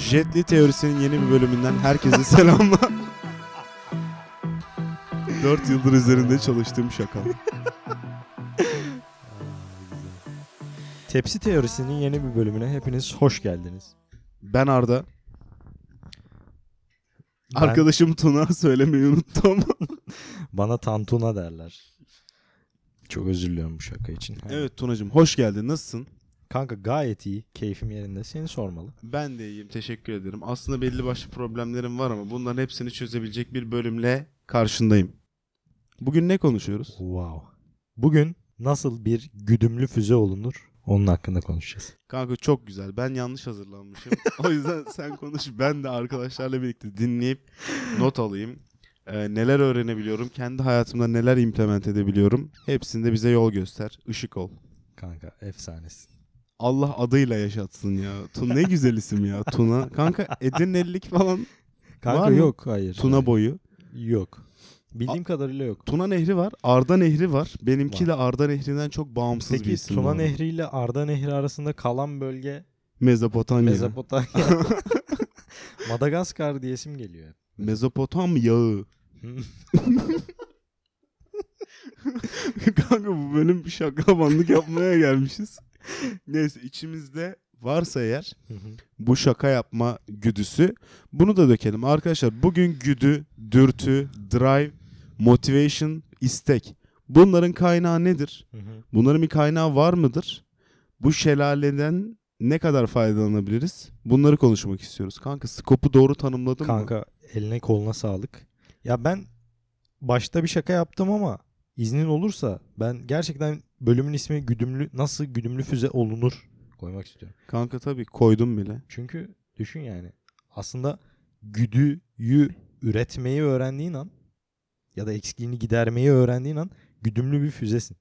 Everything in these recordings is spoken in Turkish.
Jetli teorisinin yeni bir bölümünden herkese selamlar. 4 yıldır üzerinde çalıştığım şaka. Tepsi teorisinin yeni bir bölümüne hepiniz hoş geldiniz. Ben Arda. Ben- Arkadaşım Tuna söylemeyi unuttum. Bana tantuna derler. Çok özür diliyorum bu şaka için. evet Tunacığım hoş geldin. Nasılsın? Kanka gayet iyi. Keyfim yerinde. Seni sormalı. Ben de iyiyim. Teşekkür ederim. Aslında belli başlı problemlerim var ama bunların hepsini çözebilecek bir bölümle karşındayım. Bugün ne konuşuyoruz? Wow. Bugün nasıl bir güdümlü füze olunur? Onun hakkında konuşacağız. Kanka çok güzel. Ben yanlış hazırlanmışım. o yüzden sen konuş. Ben de arkadaşlarla birlikte dinleyip not alayım. Ee, neler öğrenebiliyorum? Kendi hayatımda neler implement edebiliyorum? Hepsinde bize yol göster. Işık ol. Kanka efsanesin. Allah adıyla yaşatsın ya. Tuna ne güzel isim ya. Tuna. Kanka Edirnelik falan. Kanka Var mı? yok hayır. Tuna hayır. boyu. Yok. Bildiğim kadarıyla yok. Tuna Nehri var. Arda Nehri var. Benimki de Arda Nehri'nden çok bağımsız bir Peki isim. Tuna bu arada. Nehri ile Arda Nehri arasında kalan bölge Mezopotamya. Mezopotamya. Madagaskar diyesim geliyor. hep. Mezopotam yağı. Kanka bu bölüm bir şaklabanlık yapmaya gelmişiz. Neyse içimizde varsa eğer bu şaka yapma güdüsü bunu da dökelim. Arkadaşlar bugün güdü, dürtü, drive, motivation, istek. Bunların kaynağı nedir? Bunların bir kaynağı var mıdır? Bu şelaleden ne kadar faydalanabiliriz? Bunları konuşmak istiyoruz. Kanka skopu doğru tanımladın mı? Kanka eline koluna sağlık. Ya ben başta bir şaka yaptım ama iznin olursa ben gerçekten bölümün ismi güdümlü nasıl güdümlü füze olunur koymak istiyorum. Kanka tabii koydum bile. Çünkü düşün yani aslında güdüyü üretmeyi öğrendiğin an ya da eksikliğini gidermeyi öğrendiğin an güdümlü bir füzesin.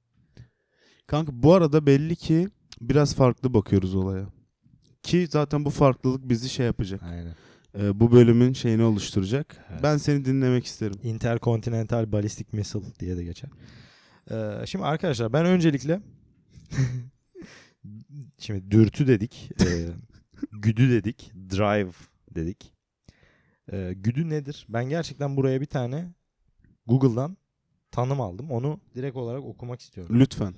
Kanka bu arada belli ki biraz farklı bakıyoruz olaya. Ki zaten bu farklılık bizi şey yapacak. Aynen. Ee, bu bölümün şeyini oluşturacak. Evet. Ben seni dinlemek isterim. Intercontinental Ballistic Missile diye de geçer. Ee, şimdi arkadaşlar ben öncelikle şimdi dürtü dedik, e, güdü dedik, drive dedik. Ee, güdü nedir? Ben gerçekten buraya bir tane Google'dan tanım aldım. Onu direkt olarak okumak istiyorum. Lütfen.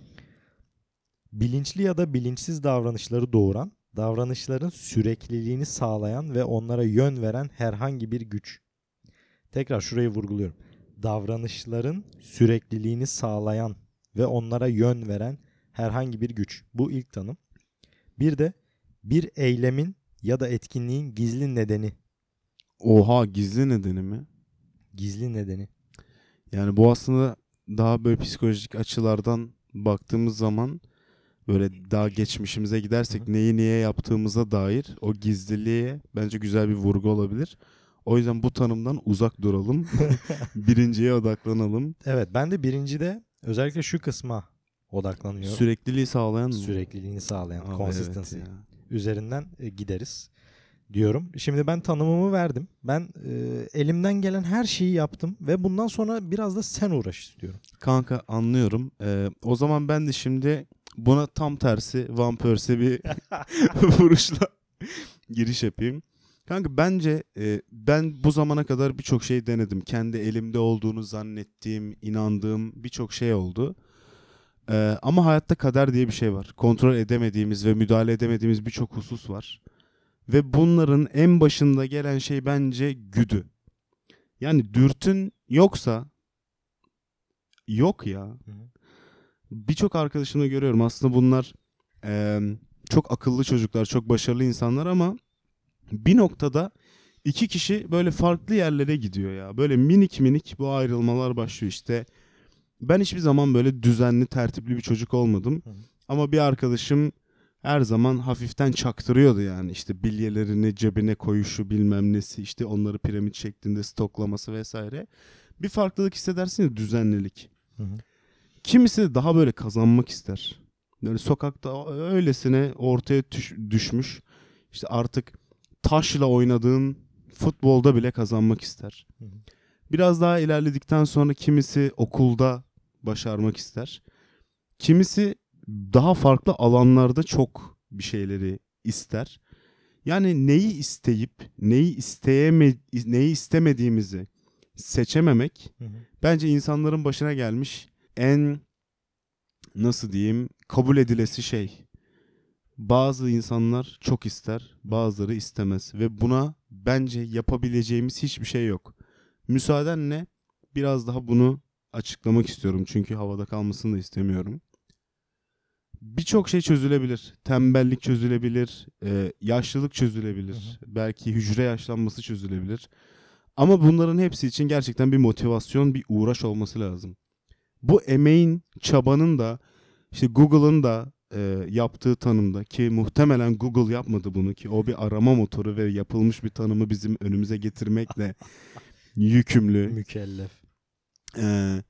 Bilinçli ya da bilinçsiz davranışları doğuran, davranışların sürekliliğini sağlayan ve onlara yön veren herhangi bir güç. Tekrar şurayı vurguluyorum. Davranışların sürekliliğini sağlayan ve onlara yön veren herhangi bir güç. Bu ilk tanım. Bir de bir eylemin ya da etkinliğin gizli nedeni. Oha gizli nedeni mi? Gizli nedeni. Yani bu aslında daha böyle psikolojik açılardan baktığımız zaman böyle daha geçmişimize gidersek Hı neyi niye yaptığımıza dair o gizliliğe bence güzel bir vurgu olabilir. O yüzden bu tanımdan uzak duralım. Birinciye odaklanalım. Evet ben de birincide özellikle şu kısma odaklanıyorum. Sürekliliği sağlayan mı? Sürekliliğini sağlayan Abi consistency. evet ya. üzerinden e, gideriz diyorum. Şimdi ben tanımımı verdim. Ben e, elimden gelen her şeyi yaptım ve bundan sonra biraz da sen uğraş istiyorum. Kanka anlıyorum. Ee, o zaman ben de şimdi buna tam tersi Van Persie bir vuruşla giriş yapayım. Kanka bence e, ben bu zamana kadar birçok şey denedim. Kendi elimde olduğunu zannettiğim, inandığım birçok şey oldu. Ee, ama hayatta kader diye bir şey var. Kontrol edemediğimiz ve müdahale edemediğimiz birçok husus var. Ve bunların en başında gelen şey bence güdü. Yani dürtün yoksa yok ya. Birçok arkadaşımda görüyorum aslında bunlar eee, çok akıllı çocuklar, çok başarılı insanlar ama bir noktada iki kişi böyle farklı yerlere gidiyor ya. Böyle minik minik bu ayrılmalar başlıyor işte. Ben hiçbir zaman böyle düzenli, tertipli bir çocuk olmadım. Hı. Ama bir arkadaşım her zaman hafiften çaktırıyordu yani işte bilyelerini cebine koyuşu bilmem nesi işte onları piramit şeklinde stoklaması vesaire. Bir farklılık hissedersin ya düzenlilik. Hı hı. Kimisi daha böyle kazanmak ister. Böyle sokakta öylesine ortaya düş- düşmüş. İşte artık taşla oynadığın futbolda bile kazanmak ister. Biraz daha ilerledikten sonra kimisi okulda başarmak ister. Kimisi daha farklı alanlarda çok bir şeyleri ister. Yani neyi isteyip neyi isteyeme neyi istemediğimizi seçememek Hı hı. bence insanların başına gelmiş en nasıl diyeyim kabul edilesi şey. Bazı insanlar çok ister, bazıları istemez ve buna bence yapabileceğimiz hiçbir şey yok. Müsaadenle biraz daha bunu açıklamak istiyorum çünkü havada kalmasını da istemiyorum. Birçok şey çözülebilir. Tembellik çözülebilir, e, yaşlılık çözülebilir, belki hücre yaşlanması çözülebilir. Ama bunların hepsi için gerçekten bir motivasyon, bir uğraş olması lazım. Bu emeğin, çabanın da işte Google'ın da e, yaptığı tanımda ki muhtemelen Google yapmadı bunu ki o bir arama motoru ve yapılmış bir tanımı bizim önümüze getirmekle yükümlü. Mükellef. Ee,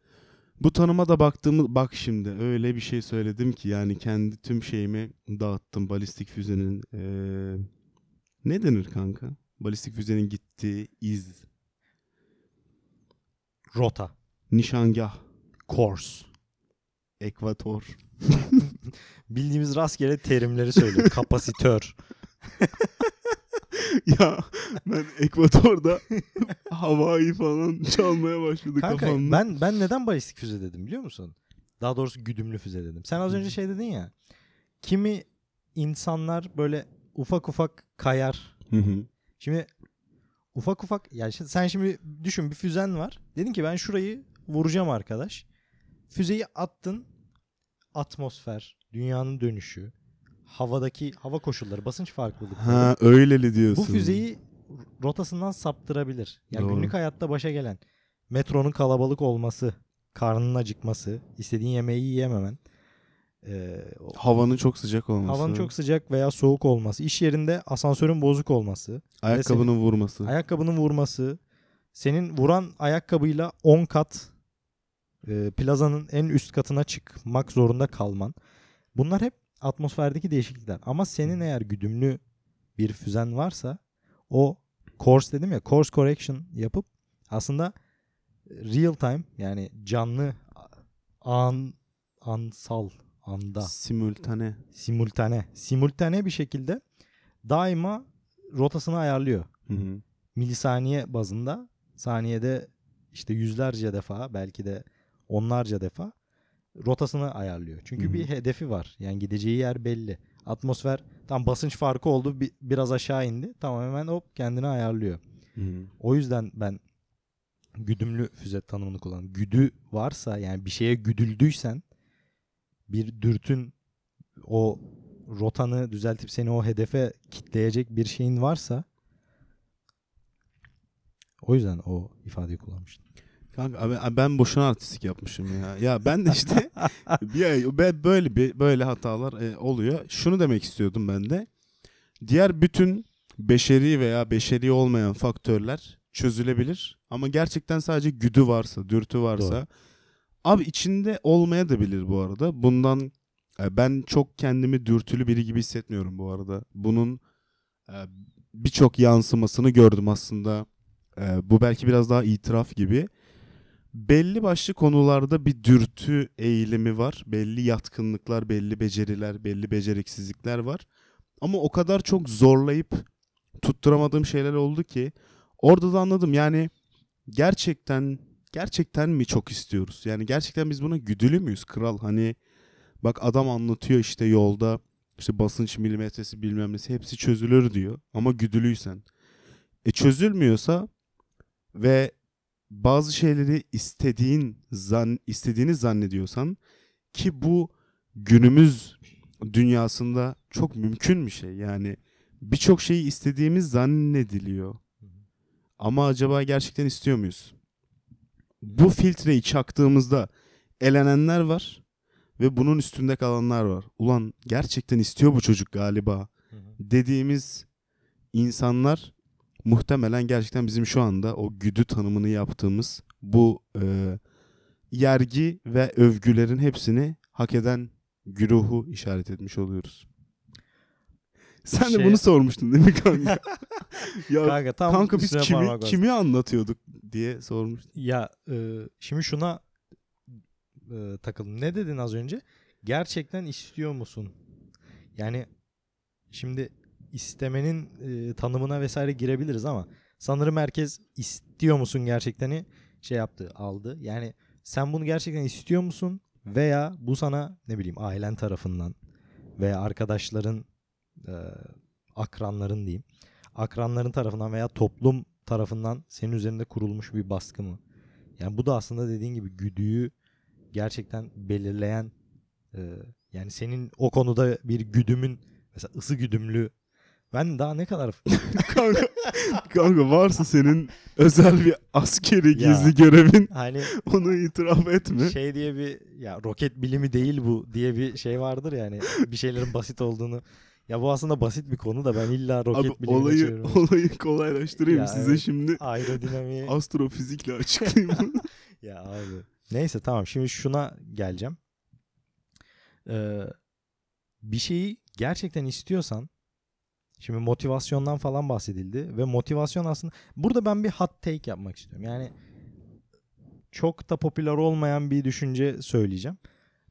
bu tanıma da baktığımız bak şimdi öyle bir şey söyledim ki yani kendi tüm şeyimi dağıttım balistik füzenin ee, ne denir kanka? Balistik füzenin gittiği iz, Rota. nişangah, Course. Ekvator. Bildiğimiz rastgele terimleri söylüyor. Kapasitör. ya ben ekvatorda havayı falan çalmaya başladı Kanka kafamda. ben ben neden balistik füze dedim biliyor musun? Daha doğrusu güdümlü füze dedim. Sen az önce şey dedin ya. Kimi insanlar böyle ufak ufak kayar. Hı hı. Şimdi ufak ufak yani sen şimdi düşün bir füzen var. Dedin ki ben şurayı vuracağım arkadaş. Füzeyi attın. Atmosfer, dünyanın dönüşü, havadaki hava koşulları, basınç farklılıkları. Ha öyleli diyorsun. Bu füzeyi rotasından saptırabilir. Yani Doğru. günlük hayatta başa gelen metronun kalabalık olması, karnının acıkması, istediğin yemeği yiyememen, e, Havanın çok sıcak olması. havanın çok sıcak veya soğuk olması, iş yerinde asansörün bozuk olması, Ayakkabının vurması. ayakkabının vurması, senin vuran ayakkabıyla 10 kat e, plazanın en üst katına çıkmak zorunda kalman. Bunlar hep atmosferdeki değişiklikler. Ama senin eğer güdümlü bir füzen varsa o course dedim ya course correction yapıp aslında real time yani canlı an ansal anda Simultane. simultane simultane bir şekilde daima rotasını ayarlıyor Hı hı. milisaniye bazında saniyede işte yüzlerce defa belki de onlarca defa rotasını ayarlıyor. Çünkü Hı hı. bir hedefi var. Yani gideceği yer belli. Atmosfer tam basınç farkı oldu bi- biraz aşağı indi. Tamam hemen hop kendini ayarlıyor. Hı hı. O yüzden ben güdümlü füze tanımını kullanıyorum. Güdü varsa yani bir şeye güdüldüysen bir dürtün o rotanı düzeltip seni o hedefe kitleyecek bir şeyin varsa o yüzden o ifadeyi kullanmıştım. Kanka ben boşuna artistik yapmışım ya. Ya ben de işte bir böyle bir böyle hatalar e, oluyor. Şunu demek istiyordum ben de. Diğer bütün beşeri veya beşeri olmayan faktörler çözülebilir ama gerçekten sadece güdü varsa, dürtü varsa Doğru. abi içinde olmaya da bilir bu arada. Bundan e, ben çok kendimi dürtülü biri gibi hissetmiyorum bu arada. Bunun e, birçok yansımasını gördüm aslında. E, bu belki biraz daha itiraf gibi belli başlı konularda bir dürtü eğilimi var. Belli yatkınlıklar, belli beceriler, belli beceriksizlikler var. Ama o kadar çok zorlayıp tutturamadığım şeyler oldu ki orada da anladım. Yani gerçekten gerçekten mi çok istiyoruz? Yani gerçekten biz buna güdülü müyüz kral? Hani bak adam anlatıyor işte yolda işte basınç milimetresi bilmem nesi hepsi çözülür diyor. Ama güdülüysen. E çözülmüyorsa ve bazı şeyleri istediğin zan istediğini zannediyorsan ki bu günümüz dünyasında çok mümkün bir şey. Yani birçok şeyi istediğimiz zannediliyor. Ama acaba gerçekten istiyor muyuz? Bu filtreyi çaktığımızda elenenler var ve bunun üstünde kalanlar var. Ulan gerçekten istiyor bu çocuk galiba dediğimiz insanlar muhtemelen gerçekten bizim şu anda o güdü tanımını yaptığımız bu e, yergi ve övgülerin hepsini hak eden güruhu işaret etmiş oluyoruz. Sen de Şey- bunu sormuştun değil mi kanka? ya Kanka tam kanka biz kimi kimi anlatıyorduk diye sormuştun. Ya e, şimdi şuna e, takıldım. Ne dedin az önce? Gerçekten istiyor musun? Yani şimdi istemenin e, tanımına vesaire girebiliriz ama sanırım herkes istiyor musun gerçekten şey yaptı, aldı. Yani sen bunu gerçekten istiyor musun veya bu sana ne bileyim ailen tarafından veya arkadaşların e, akranların diyeyim. Akranların tarafından veya toplum tarafından senin üzerinde kurulmuş bir baskı mı? Yani bu da aslında dediğin gibi güdüyü gerçekten belirleyen e, yani senin o konuda bir güdümün mesela ısı güdümlü ben daha ne kadar kanka, kanka varsa senin özel bir askeri Ya. gizli görevin hani onu itiraf etme. şey diye bir ya roket bilimi değil bu diye bir şey vardır yani bir şeylerin basit olduğunu. Ya bu aslında basit bir konu da ben illa roket Abi bilimine olayı çeviriyorum. olayı kolaylaştırayım Ya size evet. şimdi. Aerodinamiği Astrofizikle açıklayayım. Ya abi. Neyse tamam şimdi şuna geleceğim. Ee, bir şeyi gerçekten istiyorsan şimdi motivasyondan falan bahsedildi ve motivasyon aslında burada ben bir hot take yapmak istiyorum. Yani çok da popüler olmayan bir düşünce söyleyeceğim.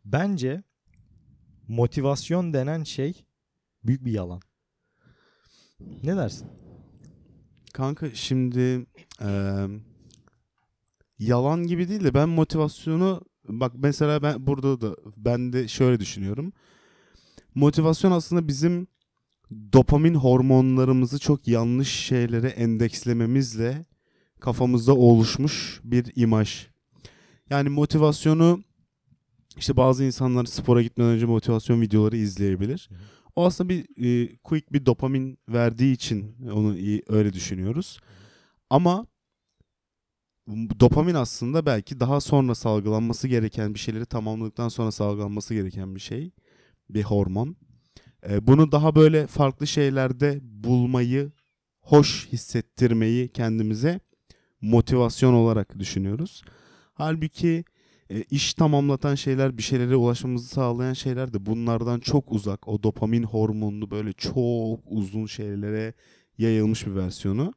Bence motivasyon denen şey büyük bir yalan. Ne dersin? Kanka şimdi eee, yalan gibi değil de ben motivasyonu bak mesela ben burada da ben de şöyle düşünüyorum. Motivasyon aslında bizim dopamin hormonlarımızı çok yanlış şeylere endekslememizle kafamızda oluşmuş bir imaj. Yani motivasyonu işte bazı insanlar spora gitmeden önce motivasyon videoları izleyebilir. O aslında bir e, quick bir dopamin verdiği için onu iyi, öyle düşünüyoruz. Ama dopamin aslında belki daha sonra salgılanması gereken bir şeyleri tamamladıktan sonra salgılanması gereken bir şey. Bir hormon. E, bunu daha böyle farklı şeylerde bulmayı, hoş hissettirmeyi kendimize motivasyon olarak düşünüyoruz. Halbuki e, iş tamamlatan şeyler, bir şeylere ulaşmamızı sağlayan şeyler de bunlardan çok uzak. O dopamin hormonlu böyle çok uzun şeylere yayılmış bir versiyonu.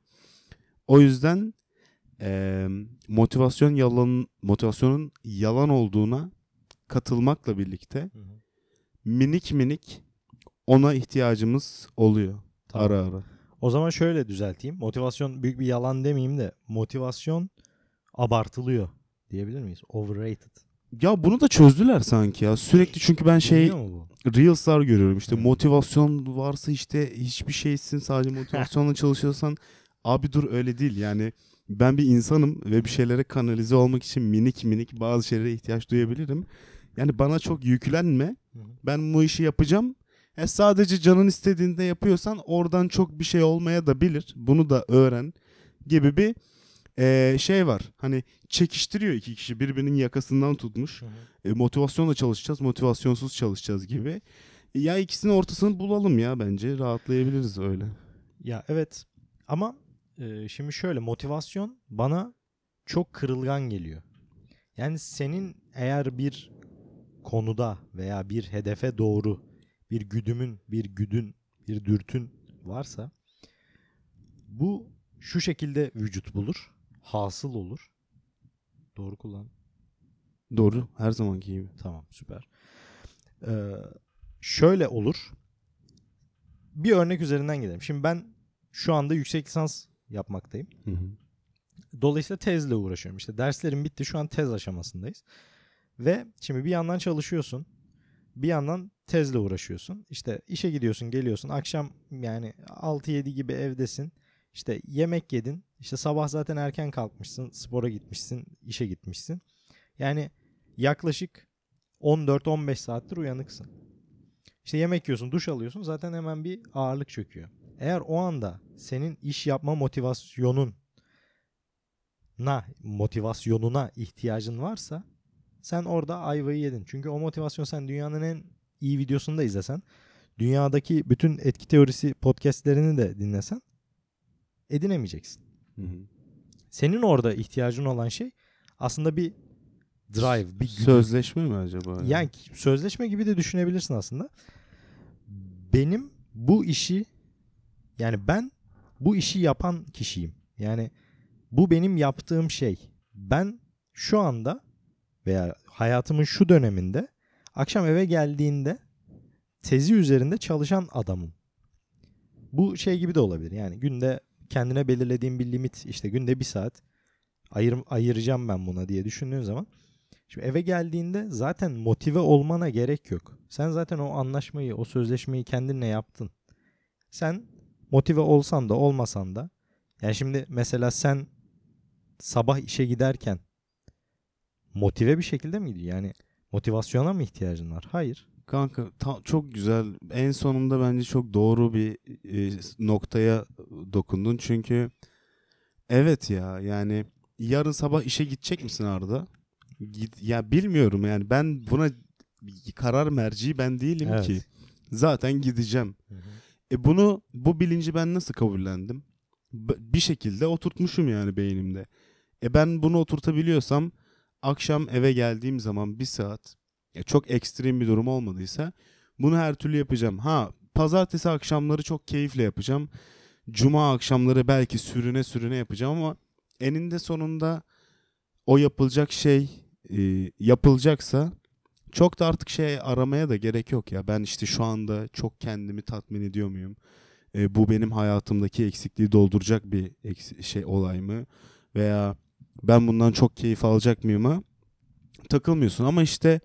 O yüzden e, motivasyon yalan motivasyonun yalan olduğuna katılmakla birlikte minik minik ona ihtiyacımız oluyor Tamam. ara ara. O zaman şöyle düzelteyim. Motivasyon büyük bir yalan demeyeyim de motivasyon abartılıyor diyebilir miyiz? Overrated. Ya bunu da çözdüler sanki ya. Sürekli çünkü ben şey? Reels'lar görüyorum işte Evet. motivasyon varsa işte hiçbir şeysin sadece motivasyonla çalışıyorsan abi dur öyle değil yani ben bir insanım ve bir şeylere kanalize olmak için minik minik bazı şeylere ihtiyaç duyabilirim. Yani bana çok yüklenme ben bu işi yapacağım. E sadece canın istediğinde yapıyorsan oradan çok bir şey olmaya da bilir. Bunu da öğren gibi bir e, şey var. Hani çekiştiriyor iki kişi birbirinin yakasından tutmuş. Hı hı. E, motivasyonla çalışacağız, motivasyonsuz çalışacağız gibi. E, Ya ikisinin ortasını bulalım ya bence. Rahatlayabiliriz öyle. Ya evet ama e, şimdi şöyle motivasyon bana çok kırılgan geliyor. Yani senin eğer bir konuda veya bir hedefe doğru bir güdümün, bir güdün, bir dürtün varsa bu şu şekilde vücut bulur, hasıl olur. Doğru kullan. Doğru. Her zamanki gibi. Tamam süper. Ee, şöyle olur. Bir örnek üzerinden gidelim. Şimdi ben şu anda yüksek lisans yapmaktayım. Hı hı. Dolayısıyla tezle uğraşıyorum. İşte derslerim bitti. Şu an tez aşamasındayız. Ve şimdi bir yandan çalışıyorsun. Bir yandan tezle uğraşıyorsun. İşte işe gidiyorsun, geliyorsun. Akşam yani 6-7 gibi evdesin. İşte yemek yedin. İşte sabah zaten erken kalkmışsın. Spora gitmişsin, işe gitmişsin. Yani yaklaşık 14-15 saattir uyanıksın. İşte yemek yiyorsun, duş alıyorsun. Zaten hemen bir ağırlık çöküyor. Eğer o anda senin iş yapma motivasyonun na motivasyonuna ihtiyacın varsa sen orada ayvayı yedin. Çünkü o motivasyon sen dünyanın en iyi videosunu da izlesen, dünyadaki bütün etki teorisi podcastlerini de dinlesen edinemeyeceksin. Hı hı. Senin orada ihtiyacın olan şey aslında bir drive, bir güdü. Sözleşme mi acaba? Yani sözleşme gibi de düşünebilirsin aslında. Benim bu işi yani ben bu işi yapan kişiyim. Yani bu benim yaptığım şey. Ben şu anda veya hayatımın şu döneminde akşam eve geldiğinde tezi üzerinde çalışan adamım. Bu şey gibi de olabilir. Yani günde kendine belirlediğin bir limit işte günde bir saat ayır, ayıracağım ben buna diye düşündüğün zaman şimdi eve geldiğinde zaten motive olmana gerek yok. Sen zaten o anlaşmayı, o sözleşmeyi kendinle yaptın. Sen motive olsan da olmasan da yani şimdi mesela sen sabah işe giderken motive bir şekilde miydi? Yani motivasyona mı ihtiyacın var? Hayır. Kanka ta- çok güzel. En sonunda bence çok doğru bir e, noktaya dokundun. Çünkü evet ya yani yarın sabah işe gidecek misin Arda? Git, ya bilmiyorum yani ben buna karar merci ben değilim Evet. ki. Zaten gideceğim. E bunu bu bilinci ben nasıl kabullendim? B- bir şekilde oturtmuşum yani beynimde. E ben bunu oturtabiliyorsam akşam eve geldiğim zaman bir saat ya çok ekstrem bir durum olmadıysa bunu her türlü yapacağım. Ha pazartesi akşamları çok keyifle yapacağım. Cuma akşamları belki sürüne sürüne yapacağım ama eninde sonunda o yapılacak şey e, yapılacaksa çok da artık şey aramaya da gerek yok ya. Ben işte şu anda çok kendimi tatmin ediyor muyum? E, bu benim hayatımdaki eksikliği dolduracak bir eks- şey olay mı? Veya ben bundan çok keyif alacak mıyım'a takılmıyorsun. Ama işte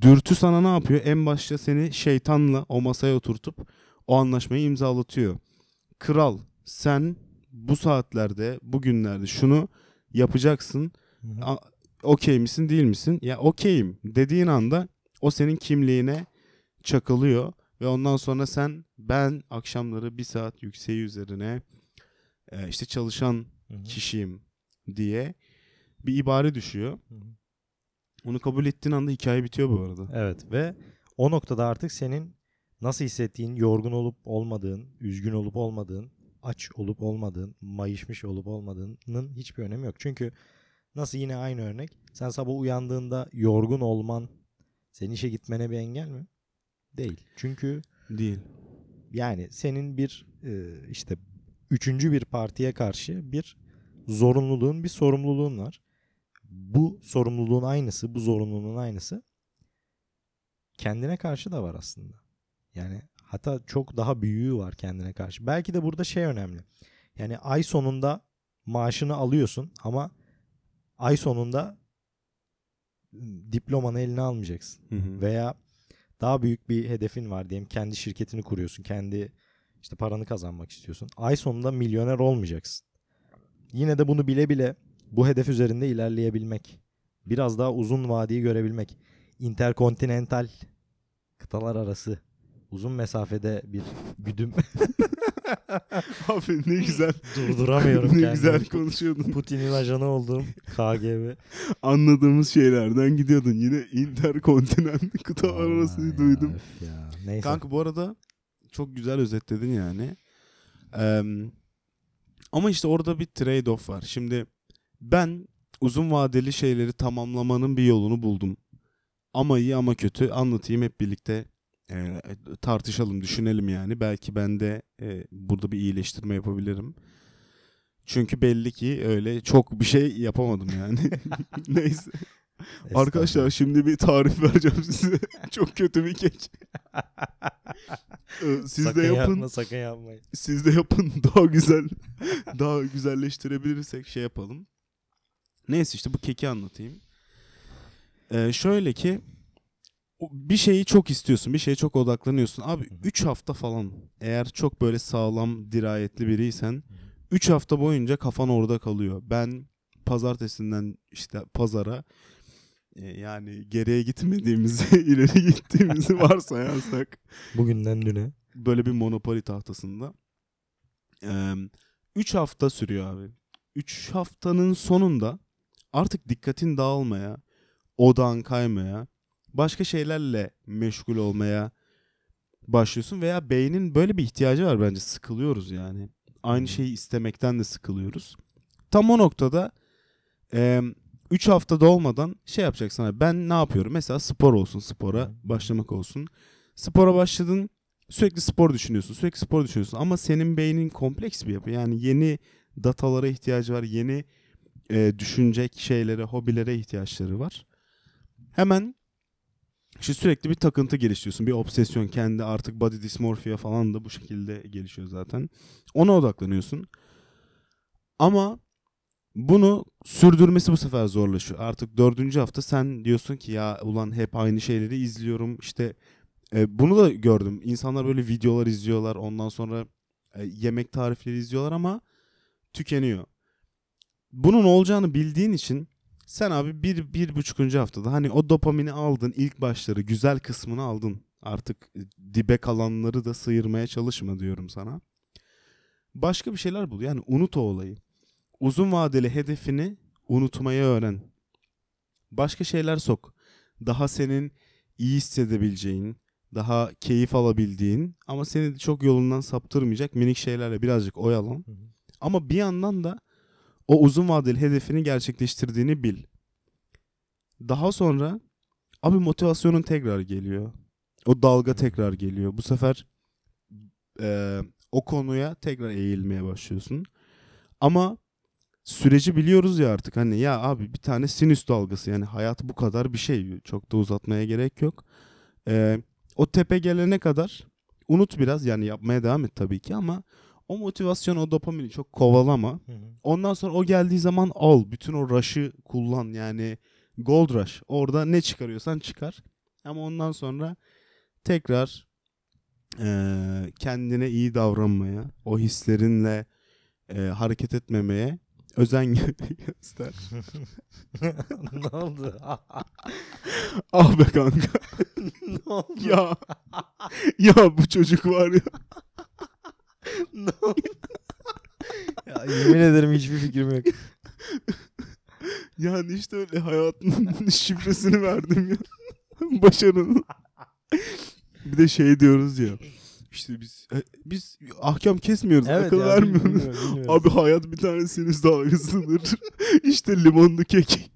dürtü sana ne yapıyor? En başta seni şeytanla o masaya oturtup o anlaşmayı imzalatıyor. Kral sen bu saatlerde, bugünlerde şunu yapacaksın. Okey misin değil misin? Ya okeyim dediğin anda o senin kimliğine çakılıyor ve ondan sonra sen ben akşamları bir saat yükseği üzerine e, işte çalışan kişiyim diye bir ibare düşüyor. Onu kabul ettiğin anda hikaye bitiyor bu arada. Evet ve o noktada artık senin nasıl hissettiğin, yorgun olup olmadığın, üzgün olup olmadığın, aç olup olmadığın, mayışmış olup olmadığının hiçbir önemi yok. Çünkü nasıl yine aynı örnek. Sen sabah uyandığında yorgun olman senin işe gitmene bir engel mi? Değil. Çünkü Değil. yani senin bir e, işte üçüncü bir partiye karşı bir zorunluluğun, bir sorumluluğun var. Bu sorumluluğun aynısı, bu zorunluluğun aynısı kendine karşı da var aslında. Yani hatta çok daha büyüğü var kendine karşı. Belki de burada şey önemli. Yani ay sonunda maaşını alıyorsun ama ay sonunda diplomanı eline almayacaksın Hı hı. veya daha büyük bir hedefin var diyelim kendi şirketini kuruyorsun kendi işte paranı kazanmak istiyorsun ay sonunda milyoner olmayacaksın yine de bunu bile bile bu hedef üzerinde ilerleyebilmek biraz daha uzun vadiyi görebilmek interkontinental kıtalar arası uzun mesafede bir güdüm Abi ne güzel. durduramıyorum ne kendimi. güzel konuşuyordun. Putin'in ajanı olduğum KGB Anladığımız şeylerden gidiyordun. Yine interkontinent kıtalar Vallahi arası ya, duydum. öf ya. Neyse. Kanka bu arada çok güzel özetledin yani. Eee, ama işte orada bir trade-off var. Şimdi ben uzun vadeli şeyleri tamamlamanın bir yolunu buldum. Ama iyi ama kötü anlatayım hep birlikte eee, tartışalım, düşünelim yani. Belki ben de eee, burada bir iyileştirme yapabilirim. Çünkü belli ki öyle çok bir şey yapamadım yani. Neyse. Arkadaşlar şimdi bir tarif vereceğim size. Çok kötü bir kek. Ee, Siz sakın de yapın. yapma sakın yapmayın. Siz de yapın. Daha güzel. daha güzelleştirebilirsek şey yapalım. Neyse işte bu keki anlatayım. Ee, şöyle ki bir şeyi çok istiyorsun. Bir şeye çok odaklanıyorsun. Abi 3 hafta falan eğer çok böyle sağlam dirayetli biriysen 3 hafta boyunca kafan orada kalıyor. Ben pazartesinden işte pazara e, yani geriye gitmediğimizi ileri gittiğimizi varsayarsak Bugünden düne. böyle bir monopoli tahtasında 3 hafta sürüyor abi. 3 haftanın sonunda artık dikkatin dağılmaya, odağın kaymaya, başka şeylerle meşgul olmaya başlıyorsun veya beynin böyle bir ihtiyacı var bence sıkılıyoruz yani. Aynı şeyi istemekten de sıkılıyoruz. Tam o noktada 3 haftada olmadan şey yapacaksın abi. Ben ne yapıyorum? Mesela spor olsun, spora başlamak olsun. Spora başladın, sürekli spor düşünüyorsun, sürekli spor düşünüyorsun ama senin beynin kompleks bir yapı. Yani yeni datalara ihtiyacı var, yeni e, düşünecek şeylere, hobilere ihtiyaçları var. Hemen işte sürekli bir takıntı geliştiriyorsun. Bir obsesyon kendi artık body dysmorphia falan da bu şekilde gelişiyor zaten. Ona odaklanıyorsun. Ama bunu sürdürmesi bu sefer zorlaşıyor. Artık dördüncü hafta sen diyorsun ki ya ulan hep aynı şeyleri izliyorum. İşte e, bunu da gördüm. İnsanlar böyle videolar izliyorlar. Ondan sonra e, yemek tarifleri izliyorlar ama tükeniyor. Bunun olacağını bildiğin için sen abi bir, bir buçukuncu haftada hani o dopamini aldın ilk başları güzel kısmını aldın. Artık e, dibe kalanları da sıyırmaya çalışma diyorum sana. Başka bir şeyler bul. Yani unut o olayı. Uzun vadeli hedefini unutmayı öğren. Başka şeyler sok. Daha senin iyi hissedebileceğin, daha keyif alabildiğin ama seni çok yolundan saptırmayacak minik şeylerle birazcık oyalan. Ama bir yandan da o uzun vadeli hedefini gerçekleştirdiğini bil. Daha sonra abi motivasyonun tekrar geliyor. O dalga tekrar geliyor. Bu sefer e, o konuya tekrar eğilmeye başlıyorsun. Ama süreci biliyoruz ya artık hani ya abi bir tane sinüs dalgası yani hayat bu kadar bir şey çok da uzatmaya gerek yok. E, o tepe gelene kadar unut biraz yani yapmaya devam et tabii ki ama o motivasyon o dopamini çok kovalama. Hı hı. Ondan sonra o geldiği zaman al. Bütün o rush'ı kullan. Yani gold rush. Orada ne çıkarıyorsan çıkar. Ama ondan sonra tekrar eee, kendine iyi davranmaya, o hislerinle eee, hareket etmemeye özen göster. ne oldu? ah be kanka. ne oldu? ya. ya bu çocuk var ya. ne oldu? ya, yemin ederim hiçbir fikrim yok. Yani işte öyle hayatın şifresini verdim ya. Başarının. bir de şey diyoruz ya. İşte biz e, biz ahkam kesmiyoruz. akıl ya, vermiyoruz. bilmiyorum, bilmiyorum. Abi hayat bir tane sinüs dalgasıdır. işte limonlu kek.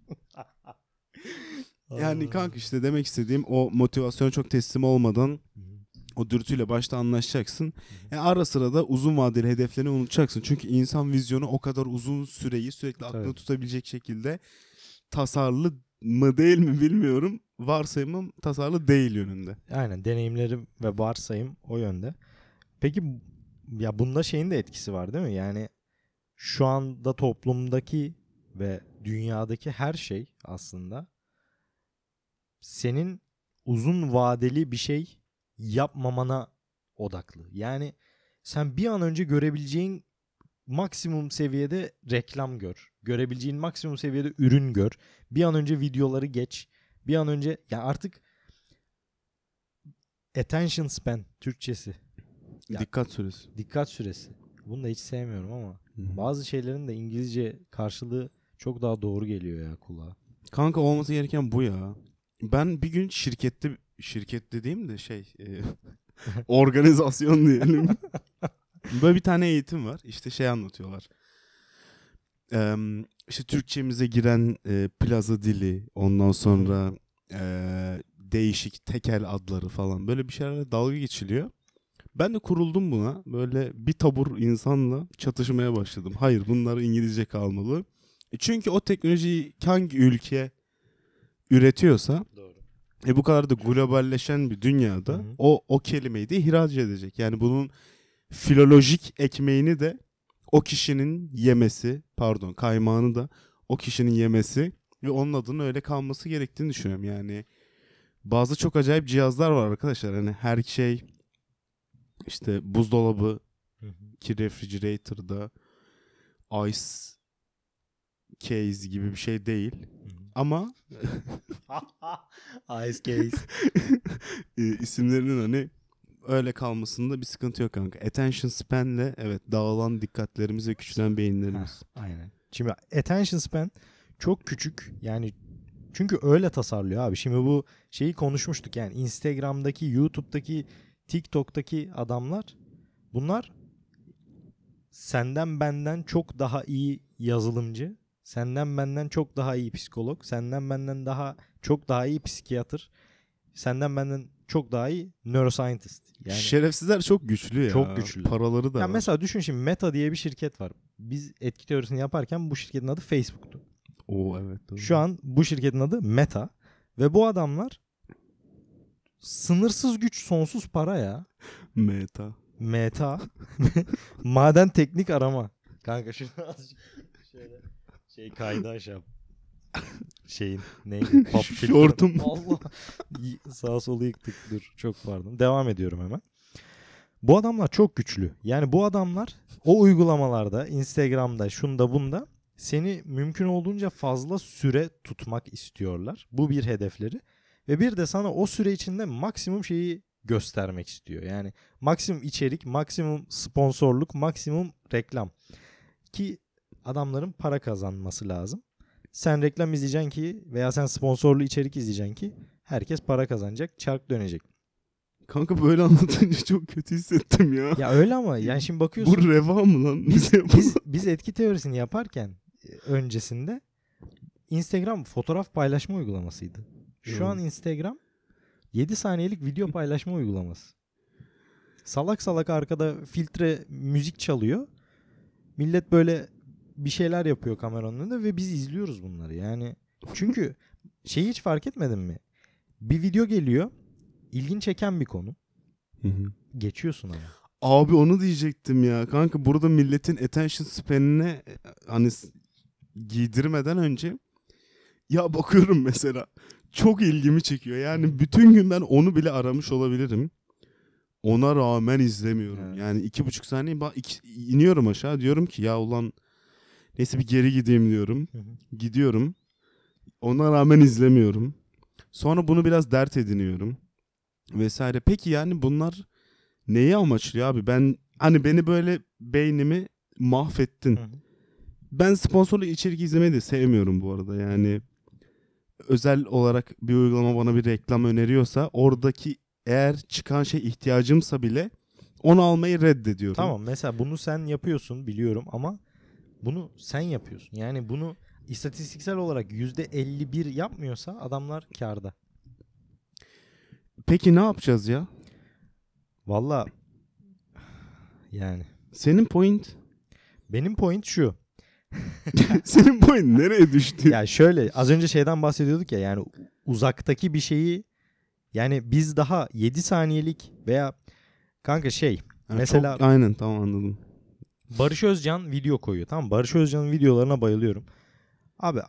Yani kanka işte demek istediğim o motivasyona çok teslim olmadan. O dürtüyle başta anlaşacaksın. E ara sıra da uzun vadeli hedeflerini unutacaksın. Çünkü insan vizyonu o kadar uzun süreyi sürekli aklında Tabii. tutabilecek şekilde tasarlı mı değil mi bilmiyorum. Varsayımım tasarlı değil yönünde. Aynen deneyimlerim ve varsayım o yönde. Peki ya bunda şeyin de etkisi var değil mi? Yani şu anda toplumdaki ve dünyadaki her şey aslında senin uzun vadeli bir şey yapmamana odaklı. Yani sen bir an önce görebileceğin maksimum seviyede reklam gör. Görebileceğin maksimum seviyede ürün gör. Bir an önce videoları geç. Bir an önce ya artık attention span Türkçesi. Ya- Dikkat süresi. Dikkat süresi. Bunu da hiç sevmiyorum ama bazı şeylerin de İngilizce karşılığı çok daha doğru geliyor ya kulağa. Kanka olması gereken bu ya. Ben bir gün şirkette şirket dediğim de şey e, organizasyon diyelim. Böyle bir tane eğitim var. İşte şey anlatıyorlar. Eee işte Türkçemize giren e, plaza dili, ondan sonra e, değişik tekel adları falan böyle bir şeylerle dalga geçiliyor. Ben de kuruldum buna. Böyle bir tabur insanla çatışmaya başladım. Hayır bunlar İngilizce kalmalı. E Çünkü o teknolojiyi hangi ülke üretiyorsa. E bu kadar da globalleşen bir dünyada Hı hı. o o kelimeyi de ihraç edecek. Yani bunun filolojik ekmeğini de o kişinin yemesi, pardon, kaymağını da o kişinin yemesi ve onun adının öyle kalması gerektiğini düşünüyorum. Yani bazı çok acayip cihazlar var arkadaşlar. Hani her şey işte buzdolabı ki refrigerator'da ice case gibi bir şey değil. Ama Ice case. e, isimlerinin hani öyle kalmasında bir sıkıntı yok kanka. Attention span'le evet dağılan dikkatlerimiz ve küçülen beyinlerimiz. Aynen. Şimdi attention span çok küçük. Yani çünkü öyle tasarlıyor abi. Şimdi bu şeyi konuşmuştuk yani Instagram'daki, YouTube'daki, TikTok'taki adamlar bunlar senden benden çok daha iyi yazılımcı, senden benden çok daha iyi psikolog, senden benden daha çok daha iyi psikiyatr, senden benden çok daha iyi neuroscientist. Yani Şerefsizler çok güçlü ya. Çok güçlü. Paraları da ya var. mesela düşün şimdi Meta diye bir şirket var. Biz etki teorisini yaparken bu şirketin adı Facebook'tu. Oo evet. doğru. Şu an bu şirketin adı Meta ve bu adamlar sınırsız güç sonsuz para ya. Meta. Meta. Maden teknik arama. Kanka şunu azıcık şöyle şey kaydı aşağı. Şeyin neydi? Pop. Şortum. Allah. Sağa sola yıktık. Dur çok pardon. Devam ediyorum hemen. Bu adamlar çok güçlü. Yani bu adamlar o uygulamalarda, Instagram'da, şunda bunda seni mümkün olduğunca fazla süre tutmak istiyorlar. Bu bir hedefleri. Ve bir de sana o süre içinde maksimum şeyi göstermek istiyor. Yani maksimum içerik, maksimum sponsorluk, maksimum reklam. Ki adamların para kazanması lazım. Sen reklam izleyeceksin ki veya sen sponsorlu içerik izleyeceksin ki herkes para kazanacak, çark dönecek. Kanka böyle anlatınca çok kötü hissettim ya. Ya öyle ama yani şimdi bakıyorsun Bu reva mı lan? biz, biz, biz etki teorisini yaparken e, öncesinde Instagram fotoğraf paylaşma uygulamasıydı. Şu an Instagram 7 saniyelik video paylaşma uygulaması. Salak salak arkada filtre müzik çalıyor. Millet böyle bir şeyler yapıyor kameranın önünde ve biz izliyoruz bunları. Yani çünkü şeyi hiç fark etmedin mi? Bir video geliyor. ilgin çeken bir konu. Hı hı. Geçiyorsun ama. Abi onu diyecektim ya. Kanka burada milletin attention span'ine hani giydirmeden önce ya bakıyorum mesela çok ilgimi çekiyor. Yani bütün gün ben onu bile aramış olabilirim. Ona rağmen izlemiyorum. Evet. Yani iki buçuk saniye ba- iki- iniyorum aşağı diyorum ki ya ulan neyse bir geri gideyim diyorum. Gidiyorum. Ona rağmen izlemiyorum. Sonra bunu biraz dert ediniyorum. Vesaire. Peki yani bunlar neyi amaçlıyor abi? Ben hani beni böyle beynimi mahvettin. Ben sponsorlu içerik izlemeyi de sevmiyorum bu arada. Yani özel olarak bir uygulama bana bir reklam öneriyorsa oradaki eğer çıkan şey ihtiyacımsa bile onu almayı reddediyorum. Tamam mesela bunu sen yapıyorsun biliyorum ama bunu sen yapıyorsun. Yani bunu istatistiksel olarak %51 yapmıyorsa adamlar karda. Peki ne yapacağız ya? Valla yani Senin point benim point şu. senin point nereye düştü? Ya şöyle az önce şeyden bahsediyorduk ya yani uzaktaki bir şeyi yani biz daha 7 saniyelik veya kanka şey Ha, mesela- çok- aynen tamam anladım. Barış Özcan video koyuyor tamam? Barış Özcan'ın videolarına bayılıyorum. Abi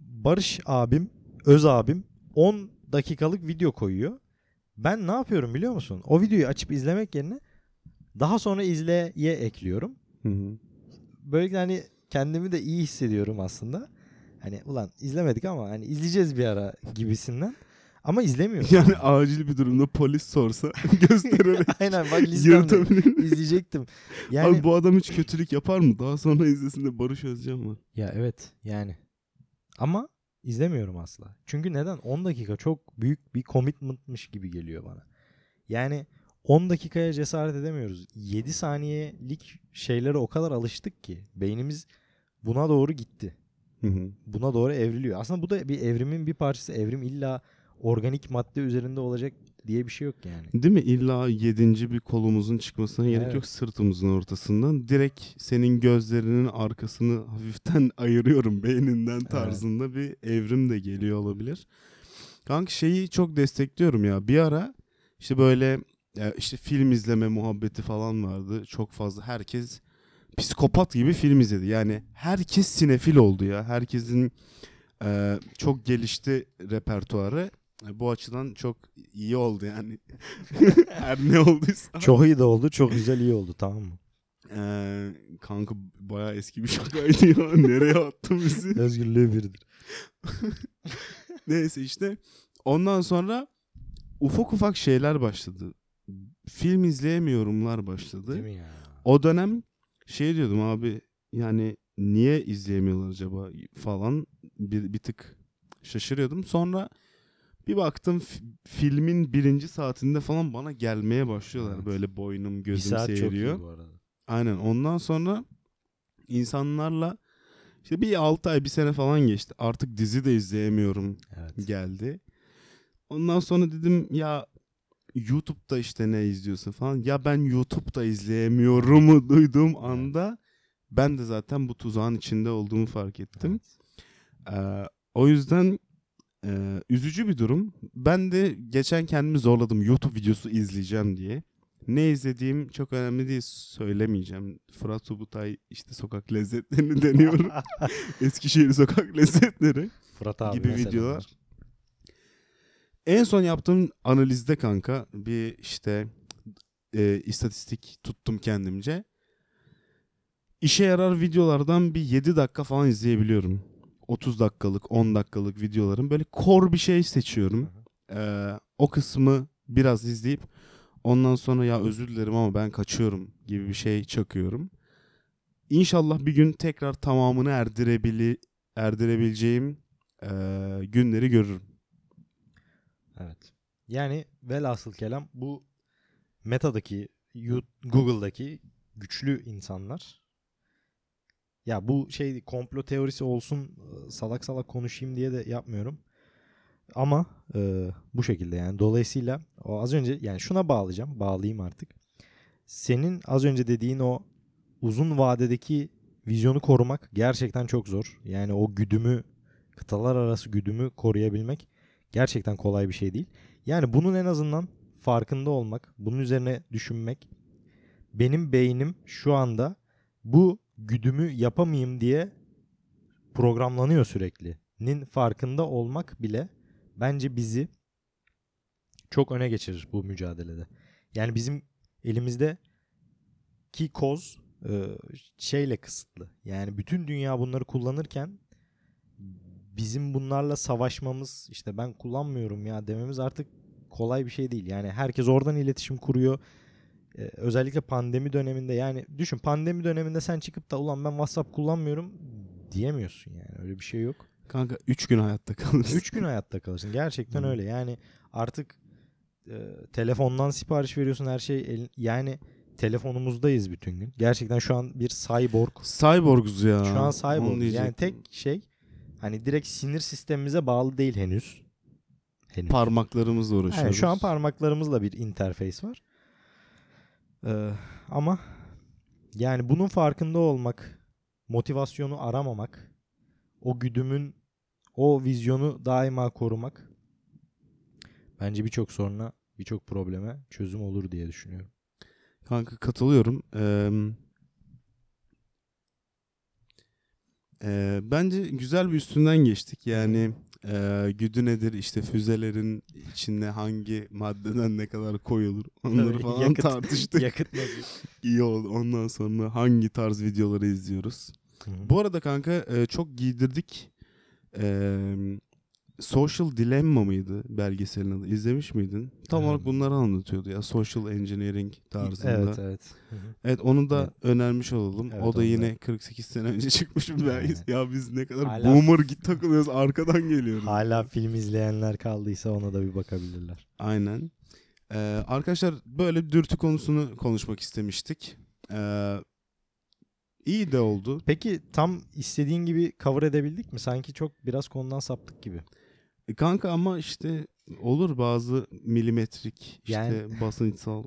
Barış abim, Öz abim 10 dakikalık video koyuyor. Ben ne yapıyorum biliyor musun? O videoyu açıp izlemek yerine daha sonra izleye ekliyorum. Hı hı. Böylelikle hani kendimi de iyi hissediyorum aslında. Hani ulan izlemedik ama hani izleyeceğiz bir ara gibisinden. Ama izlemiyorum. Yani acil bir durumda polis sorsa göstererek Aynen bak listemde izleyecektim. Yani Abi bu adam hiç kötülük yapar mı? Daha sonra izlesin de Barış Özcan var. Ya evet yani. Ama izlemiyorum asla. Çünkü neden? 10 dakika çok büyük bir commitment'mış gibi geliyor bana. Yani 10 dakikaya cesaret edemiyoruz. 7 saniyelik şeylere o kadar alıştık ki beynimiz buna doğru gitti. Hı hı. Buna doğru evriliyor. Aslında bu da bir evrimin bir parçası. Evrim illa organik madde üzerinde olacak diye bir şey yok yani. Değil mi? İlla yedinci bir kolumuzun çıkmasına gerek Evet. yok sırtımızın ortasından. Direkt senin gözlerinin arkasını hafiften ayırıyorum beyninden tarzında bir evrim de geliyor olabilir. Kanka şeyi çok destekliyorum ya. Bir ara işte böyle işte film izleme muhabbeti falan vardı. Çok fazla herkes psikopat gibi film izledi. Yani herkes sinefil oldu ya. Herkesin e, çok gelişti repertuarı. E, Bu açıdan çok iyi oldu yani. Her ne olduysa. Çok iyi de oldu. Çok güzel iyi oldu tamam mı? Ee, kanka bayağı eski bir şakaydı ya. Nereye attın bizi? Özgürlüğü birdir. Neyse işte. Ondan sonra ufak ufak şeyler başladı. Film izleyemiyorumlar başladı. Değil mi ya? O dönem şey diyordum abi yani niye izleyemiyorlar acaba falan bir, bir tık şaşırıyordum. Sonra bir baktım fi- filmin birinci saatinde falan bana gelmeye başlıyorlar. Evet. Böyle boynum Bir gözüm saat çok seyiriyor. iyi bu arada. Aynen ondan sonra insanlarla işte bir 6 ay bir sene falan geçti. Artık dizi de izleyemiyorum Evet. geldi. Ondan sonra dedim ya YouTube'da işte ne izliyorsun falan. Ya ben YouTube'da izleyemiyorumu duyduğum anda ben de zaten bu tuzağın içinde olduğumu fark ettim. Evet. Ee, o yüzden Ee, üzücü bir durum. Ben de geçen kendimi zorladım YouTube videosu izleyeceğim diye. Ne izlediğim çok önemli değil söylemeyeceğim. Fırat Subutay işte sokak lezzetlerini deniyorum. Eskişehir sokak lezzetleri Fırat abi gibi videolar. En son yaptığım analizde kanka bir işte e, istatistik tuttum kendimce. İşe yarar videolardan bir 7 dakika falan izleyebiliyorum. 30 dakikalık, 10 dakikalık videoların böyle kor bir şey seçiyorum. Ee, o kısmı biraz izleyip ondan sonra ya özür dilerim ama ben kaçıyorum gibi bir şey çakıyorum. İnşallah bir gün tekrar tamamını erdirebili erdirebileceğim e, günleri görürüm. Evet. Yani velhasıl kelam bu Meta'daki, Google'daki güçlü insanlar ya bu şey komplo teorisi olsun e, salak salak konuşayım diye de yapmıyorum. Ama e, bu şekilde yani dolayısıyla o az önce yani şuna bağlayacağım. Bağlayayım artık. Senin az önce dediğin o uzun vadedeki vizyonu korumak gerçekten çok zor. Yani o güdümü kıtalar arası güdümü koruyabilmek gerçekten kolay bir şey değil. Yani bunun en azından farkında olmak, bunun üzerine düşünmek benim beynim şu anda bu güdümü yapamayayım diye programlanıyor sürekli. Nin farkında olmak bile bence bizi çok öne geçirir bu mücadelede. Yani bizim elimizde ki koz e, şeyle kısıtlı. Yani bütün dünya bunları kullanırken bizim bunlarla savaşmamız işte ben kullanmıyorum ya dememiz artık kolay bir şey değil. Yani herkes oradan iletişim kuruyor. Ee, özellikle pandemi döneminde yani düşün pandemi döneminde sen çıkıp da ulan ben WhatsApp kullanmıyorum diyemiyorsun yani öyle bir şey yok. Kanka 3 gün hayatta kalırsın. 3 gün hayatta kalırsın. Gerçekten Hı. öyle. Yani artık e, telefondan sipariş veriyorsun her şey el- yani telefonumuzdayız bütün gün. Gerçekten şu an bir cyborg Cyborguz ya. Şu an cyborg. Yani tek şey hani direkt sinir sistemimize bağlı değil henüz. Henüz. parmaklarımızla uğraşıyoruz. Yani şu an parmaklarımızla bir interface var. Ee, ama yani bunun farkında olmak, motivasyonu aramamak, o güdümün, o vizyonu daima korumak bence birçok soruna, birçok probleme çözüm olur diye düşünüyorum. Kanka katılıyorum. Ee, e, bence güzel bir üstünden geçtik. Yani e, güdü nedir işte füzelerin içine hangi maddeden ne kadar koyulur onları Tabii, falan yakıt- tartıştık. Yakıt nasıl? İyi oldu. Ondan sonra hangi tarz videoları izliyoruz. Bu arada kanka e, çok giydirdik. E, Social Dilemma mıydı belgeselin adı? İzlemiş miydin? Tam Evet. olarak bunları anlatıyordu ya. Social Engineering tarzında. Evet evet. Evet onu da Evet. önermiş olalım. Evet, o da yine da. 48 sene önce çıkmış bir belgesel. Evet. Ya biz ne kadar Hala- boomer git takılıyoruz arkadan geliyoruz. Hala film izleyenler kaldıysa ona da bir bakabilirler. Aynen. Ee, arkadaşlar böyle bir dürtü konusunu konuşmak istemiştik. Ee, iyi de oldu. Peki tam istediğin gibi cover edebildik mi? Sanki çok biraz konudan saptık gibi. E, kanka ama işte olur bazı milimetrik işte Yani- basınçsal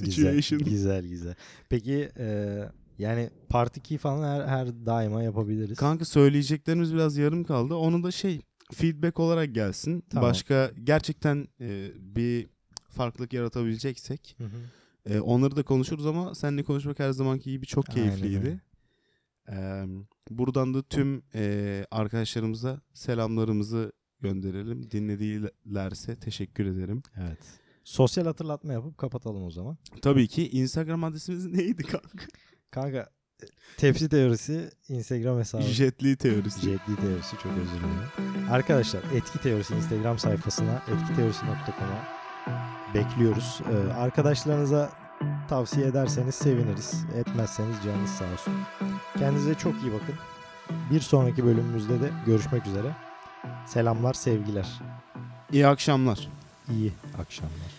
güzel, situation. güzel güzel. Peki e, yani part 2 falan her, her daima yapabiliriz. Kanka söyleyeceklerimiz biraz yarım kaldı. Onu da şey feedback olarak gelsin. Tamam. Başka gerçekten e, bir farklılık yaratabileceksek Hı hı. e, onları da konuşuruz ama seninle konuşmak her zamanki gibi çok Aynen keyifliydi. öyle. E, buradan da tüm e, arkadaşlarımıza selamlarımızı gönderelim. Dinledilerse teşekkür ederim. Evet. Sosyal hatırlatma yapıp kapatalım o zaman. Tabii ki Instagram adresimiz neydi kanka? Kanka e, tepsi teorisi Instagram hesabı. Jetli teorisi. Jetli teorisi çok özür dilerim. Arkadaşlar etki teorisi Instagram sayfasına etkiteorisi.com'a bekliyoruz. Ee, arkadaşlarınıza tavsiye ederseniz seviniriz. Etmezseniz canınız sağ olsun. Kendinize çok iyi bakın. Bir sonraki bölümümüzde de görüşmek üzere. Selamlar, sevgiler. İyi akşamlar. İyi akşamlar.